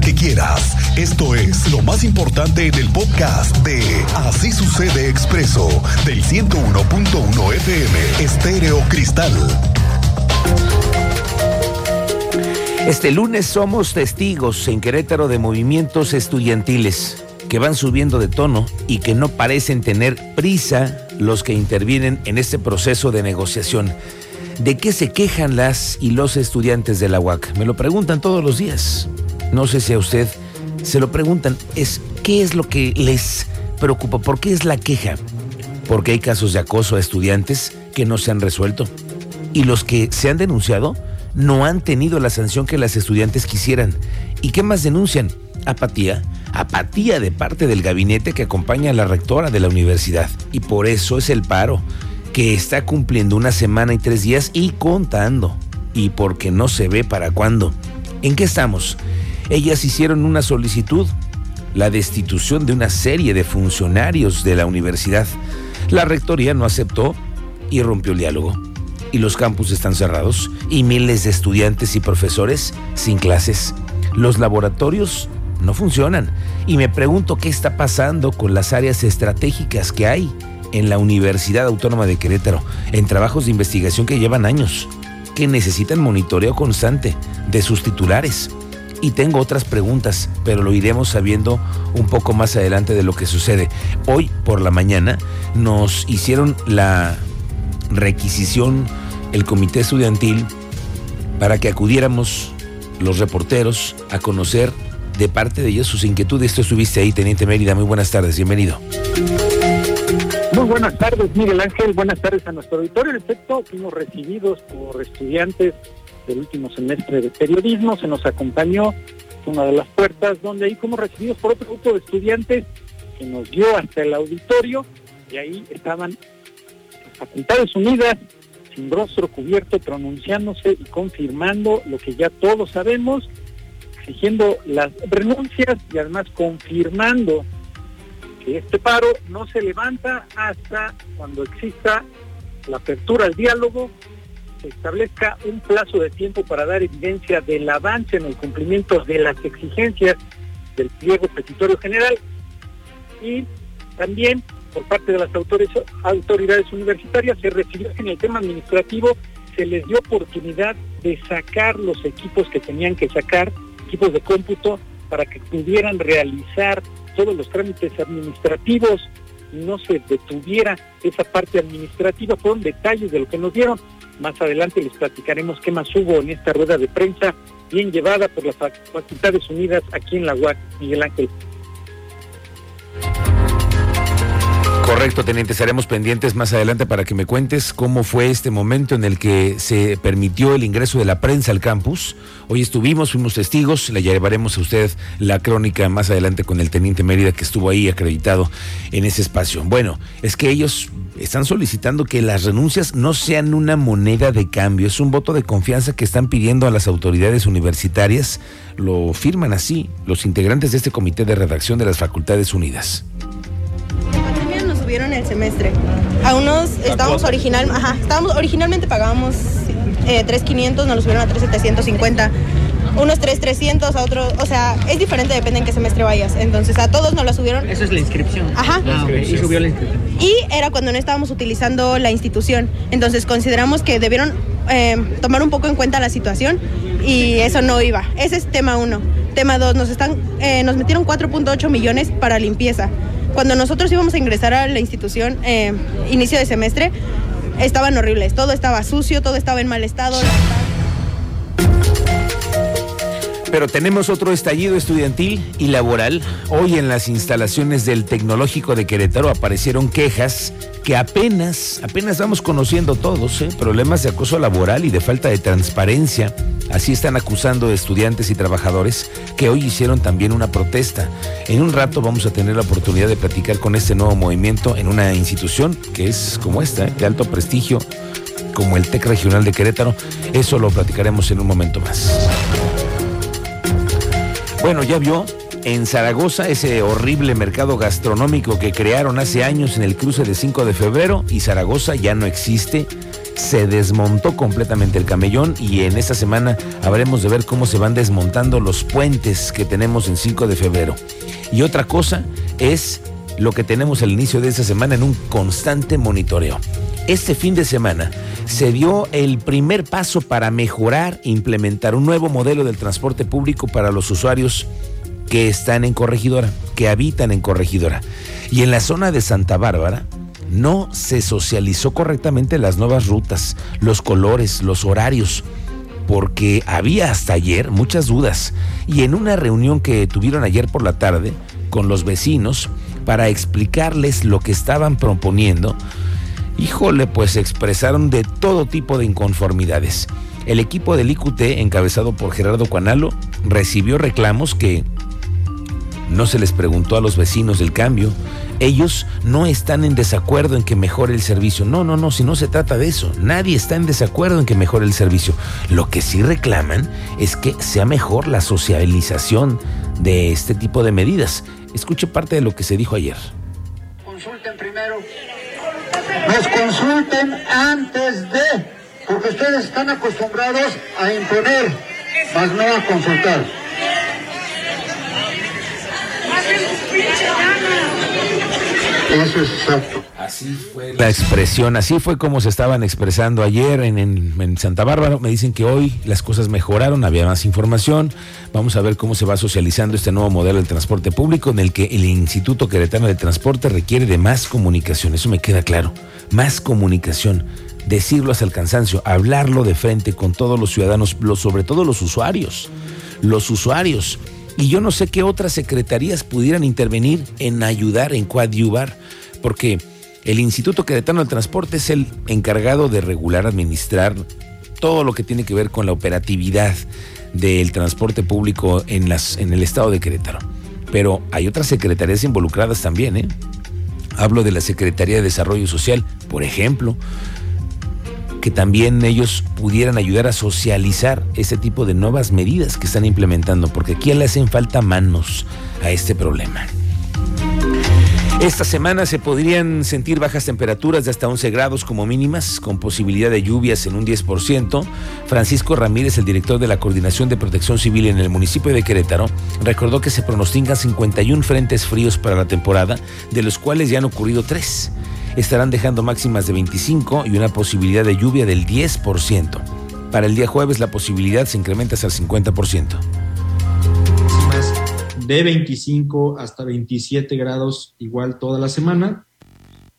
que quieras. Esto es lo más importante en el podcast de Así sucede expreso del 101.1 FM Estéreo Cristal. Este lunes somos testigos en Querétaro de movimientos estudiantiles que van subiendo de tono y que no parecen tener prisa los que intervienen en este proceso de negociación. ¿De qué se quejan las y los estudiantes de la UAC? Me lo preguntan todos los días. No sé si a usted se lo preguntan. Es qué es lo que les preocupa, por qué es la queja. Porque hay casos de acoso a estudiantes que no se han resuelto. Y los que se han denunciado no han tenido la sanción que las estudiantes quisieran. ¿Y qué más denuncian? Apatía. Apatía de parte del gabinete que acompaña a la rectora de la universidad. Y por eso es el paro, que está cumpliendo una semana y tres días y contando. Y porque no se ve para cuándo. ¿En qué estamos? Ellas hicieron una solicitud, la destitución de una serie de funcionarios de la universidad. La rectoría no aceptó y rompió el diálogo y los campus están cerrados y miles de estudiantes y profesores sin clases. Los laboratorios no funcionan y me pregunto qué está pasando con las áreas estratégicas que hay en la Universidad Autónoma de Querétaro, en trabajos de investigación que llevan años, que necesitan monitoreo constante de sus titulares. Y tengo otras preguntas, pero lo iremos sabiendo un poco más adelante de lo que sucede. Hoy por la mañana nos hicieron la requisición el comité estudiantil para que acudiéramos los reporteros a conocer de parte de ellos sus inquietudes. Esto estuviste ahí, Teniente Mérida. Muy buenas tardes, bienvenido. Muy buenas tardes, Miguel Ángel. Buenas tardes a nuestro auditorio. En efecto, fuimos recibidos por estudiantes del último semestre de periodismo. Se nos acompañó una de las puertas donde ahí fuimos recibidos por otro grupo de estudiantes que nos dio hasta el auditorio y ahí estaban las Facultades Unidas, sin rostro cubierto, pronunciándose y confirmando lo que ya todos sabemos, exigiendo las renuncias y además confirmando que este paro no se levanta hasta cuando exista la apertura al diálogo, se establezca un plazo de tiempo para dar evidencia del avance en el cumplimiento de las exigencias del pliego petitorio general y también por parte de las autoridades universitarias se refirió que en el tema administrativo se les dio oportunidad de sacar los equipos que tenían que sacar, equipos de cómputo, para que pudieran realizar todos los trámites administrativos no se detuviera esa parte administrativa. Fueron detalles de lo que nos dieron. Más adelante les platicaremos qué más hubo en esta rueda de prensa bien llevada por las Facultades Unidas aquí en la UAC, Miguel Ángel. Correcto, teniente. Estaremos pendientes más adelante para que me cuentes cómo fue este momento en el que se permitió el ingreso de la prensa al campus. Hoy estuvimos, fuimos testigos. Le llevaremos a usted la crónica más adelante con el teniente Mérida que estuvo ahí acreditado en ese espacio. Bueno, es que ellos están solicitando que las renuncias no sean una moneda de cambio. Es un voto de confianza que están pidiendo a las autoridades universitarias. Lo firman así los integrantes de este comité de redacción de las Facultades Unidas subieron el semestre. A unos estábamos original, ajá, estábamos originalmente pagábamos eh, 3.500, nos lo subieron a 3.750 unos 3,300, a otros, o sea, es diferente, depende en qué semestre vayas. Entonces, a todos nos la subieron. Eso es la inscripción. Ajá. Ah, Y subió la inscripción. Y era cuando no estábamos utilizando la institución. Entonces, consideramos que debieron eh, tomar un poco en cuenta la situación y eso no iba. Ese es tema uno. Tema dos, nos, están, eh, nos metieron 4.8 millones para limpieza. Cuando nosotros íbamos a ingresar a la institución, eh, inicio de semestre, estaban horribles. Todo estaba sucio, todo estaba en mal estado. Pero tenemos otro estallido estudiantil y laboral. Hoy en las instalaciones del Tecnológico de Querétaro aparecieron quejas que apenas, apenas vamos conociendo todos, ¿eh? problemas de acoso laboral y de falta de transparencia. Así están acusando estudiantes y trabajadores que hoy hicieron también una protesta. En un rato vamos a tener la oportunidad de platicar con este nuevo movimiento en una institución que es como esta, ¿eh? de alto prestigio, como el TEC Regional de Querétaro. Eso lo platicaremos en un momento más. Bueno, ya vio en Zaragoza ese horrible mercado gastronómico que crearon hace años en el cruce de 5 de febrero y Zaragoza ya no existe. Se desmontó completamente el camellón y en esta semana habremos de ver cómo se van desmontando los puentes que tenemos en 5 de febrero. Y otra cosa es lo que tenemos al inicio de esta semana en un constante monitoreo. Este fin de semana se dio el primer paso para mejorar implementar un nuevo modelo del transporte público para los usuarios que están en Corregidora, que habitan en Corregidora. Y en la zona de Santa Bárbara no se socializó correctamente las nuevas rutas, los colores, los horarios, porque había hasta ayer muchas dudas. Y en una reunión que tuvieron ayer por la tarde con los vecinos para explicarles lo que estaban proponiendo, híjole, pues expresaron de todo tipo de inconformidades. El equipo del IQT, encabezado por Gerardo Cuanalo, recibió reclamos que no se les preguntó a los vecinos del cambio. Ellos no están en desacuerdo en que mejore el servicio. No, no, no, si no se trata de eso. Nadie está en desacuerdo en que mejore el servicio. Lo que sí reclaman es que sea mejor la socialización de este tipo de medidas. Escuche parte de lo que se dijo ayer. Consulten primero. Nos consulten antes de, porque ustedes están acostumbrados a imponer, más no a consultar. Eso es exacto. Así fue la expresión, así fue como se estaban expresando ayer en, en, en, Santa Bárbara. Me dicen que hoy las cosas mejoraron, había más información. Vamos a ver cómo se va socializando este nuevo modelo del transporte público en el que el Instituto Queretano de Transporte requiere de más comunicación. Eso me queda claro, más comunicación. Decirlo hasta el cansancio, hablarlo de frente con todos los ciudadanos, sobre todo los usuarios. Los usuarios y yo no sé qué otras secretarías pudieran intervenir en ayudar, en coadyuvar, porque el Instituto Queretano del Transporte es el encargado de regular, administrar todo lo que tiene que ver con la operatividad del transporte público en, las, en el estado de Querétaro. Pero hay otras secretarías involucradas también, ¿eh? Hablo de la Secretaría de Desarrollo Social, por ejemplo, que también ellos pudieran ayudar a socializar ese tipo de nuevas medidas que están implementando, porque aquí le hacen falta manos a este problema. Esta semana se podrían sentir bajas temperaturas de hasta 11 grados como mínimas, con posibilidad de lluvias en un 10%. Francisco Ramírez, el director de la Coordinación de Protección Civil en el municipio de Querétaro, recordó que se pronostican 51 frentes fríos para la temporada, de los cuales ya han ocurrido tres estarán dejando máximas de 25 y una posibilidad de lluvia del 10%. Para el día jueves la posibilidad se incrementa hasta el 50%. De 25 hasta 27 grados igual toda la semana,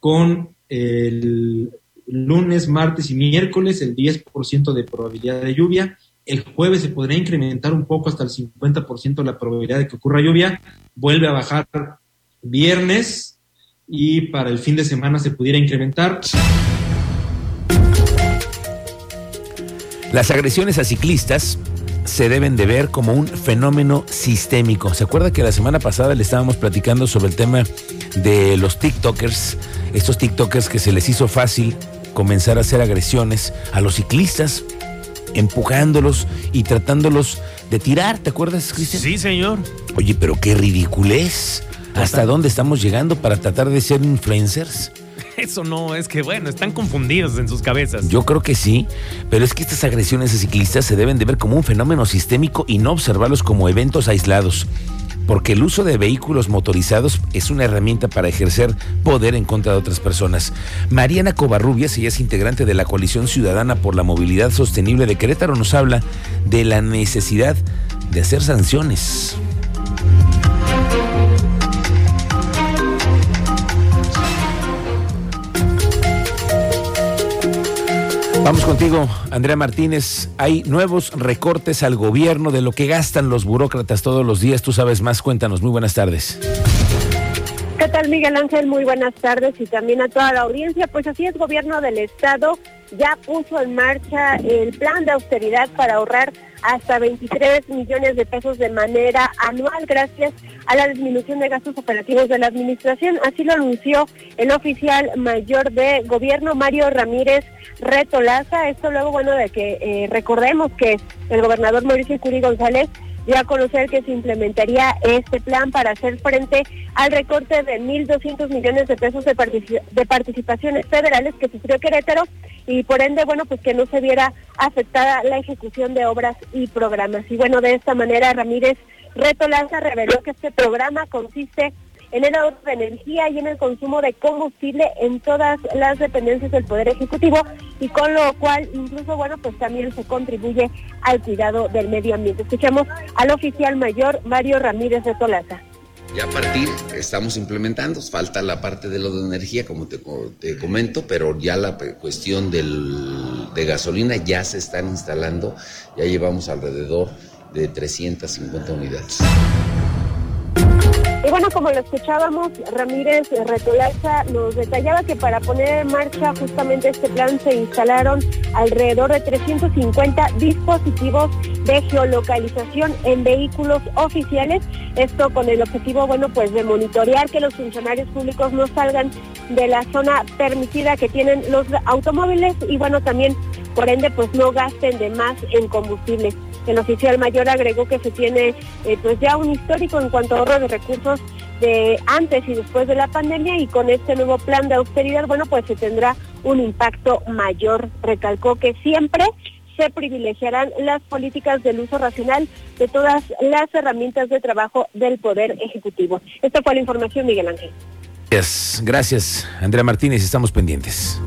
con el lunes, martes y miércoles el 10% de probabilidad de lluvia. El jueves se podría incrementar un poco hasta el 50% la probabilidad de que ocurra lluvia. Vuelve a bajar viernes y para el fin de semana se pudiera incrementar. Las agresiones a ciclistas se deben de ver como un fenómeno sistémico. ¿Se acuerda que la semana pasada le estábamos platicando sobre el tema de los TikTokers? Estos TikTokers que se les hizo fácil comenzar a hacer agresiones a los ciclistas, empujándolos y tratándolos de tirar. ¿Te acuerdas, Cristian? Sí, señor. Oye, pero qué ridiculez. ¿Hasta dónde estamos llegando para tratar de ser influencers? Eso no, es que bueno, están confundidos en sus cabezas. Yo creo que sí, pero es que estas agresiones a ciclistas se deben de ver como un fenómeno sistémico y no observarlos como eventos aislados. Porque el uso de vehículos motorizados es una herramienta para ejercer poder en contra de otras personas. Mariana Covarrubias, ella es integrante de la Coalición Ciudadana por la Movilidad Sostenible de Querétaro, nos habla de la necesidad de hacer sanciones. Vamos contigo, Andrea Martínez. Hay nuevos recortes al gobierno de lo que gastan los burócratas todos los días. Tú sabes más, cuéntanos. Muy buenas tardes. ¿Qué tal, Miguel Ángel? Muy buenas tardes y también a toda la audiencia. Pues así es, gobierno del Estado ya puso en marcha el plan de austeridad para ahorrar hasta 23 millones de pesos de manera anual gracias a la disminución de gastos operativos de la administración. Así lo anunció el oficial mayor de gobierno, Mario Ramírez Retolaza. Esto luego, bueno, de que eh, recordemos que el gobernador Mauricio Curi González dio a conocer que se implementaría este plan para hacer frente al recorte de 1.200 millones de pesos de, participaciones federales que sufrió Querétaro y por ende, bueno, pues que no se viera afectada la ejecución de obras y programas. Y bueno, de esta manera Ramírez Retolanza reveló que este programa consiste en el ahorro de energía y en el consumo de combustible en todas las dependencias del Poder Ejecutivo y con lo cual incluso, bueno, pues también se contribuye al cuidado del medio ambiente. Escuchamos al oficial mayor Mario Ramírez de Tolaza. Ya a partir, estamos implementando, falta la parte de lo de energía, como te, comento, pero ya la cuestión del, de gasolina ya se están instalando, ya llevamos alrededor de 350 unidades. Y bueno, como lo escuchábamos, Ramírez Retolaza nos detallaba que para poner en marcha justamente este plan se instalaron alrededor de 350 dispositivos de geolocalización en vehículos oficiales. Esto con el objetivo, bueno, pues de monitorear que los funcionarios públicos no salgan de la zona permitida que tienen los automóviles y bueno, también por ende pues no gasten de más en combustible. El oficial mayor agregó que se tiene eh, pues ya un histórico en cuanto a ahorro de recursos de antes y después de la pandemia y con este nuevo plan de austeridad, bueno, pues se tendrá un impacto mayor. Recalcó que siempre se privilegiarán las políticas del uso racional de todas las herramientas de trabajo del Poder Ejecutivo. Esta fue la información, Miguel Ángel. Gracias, gracias, Andrea Martínez, estamos pendientes.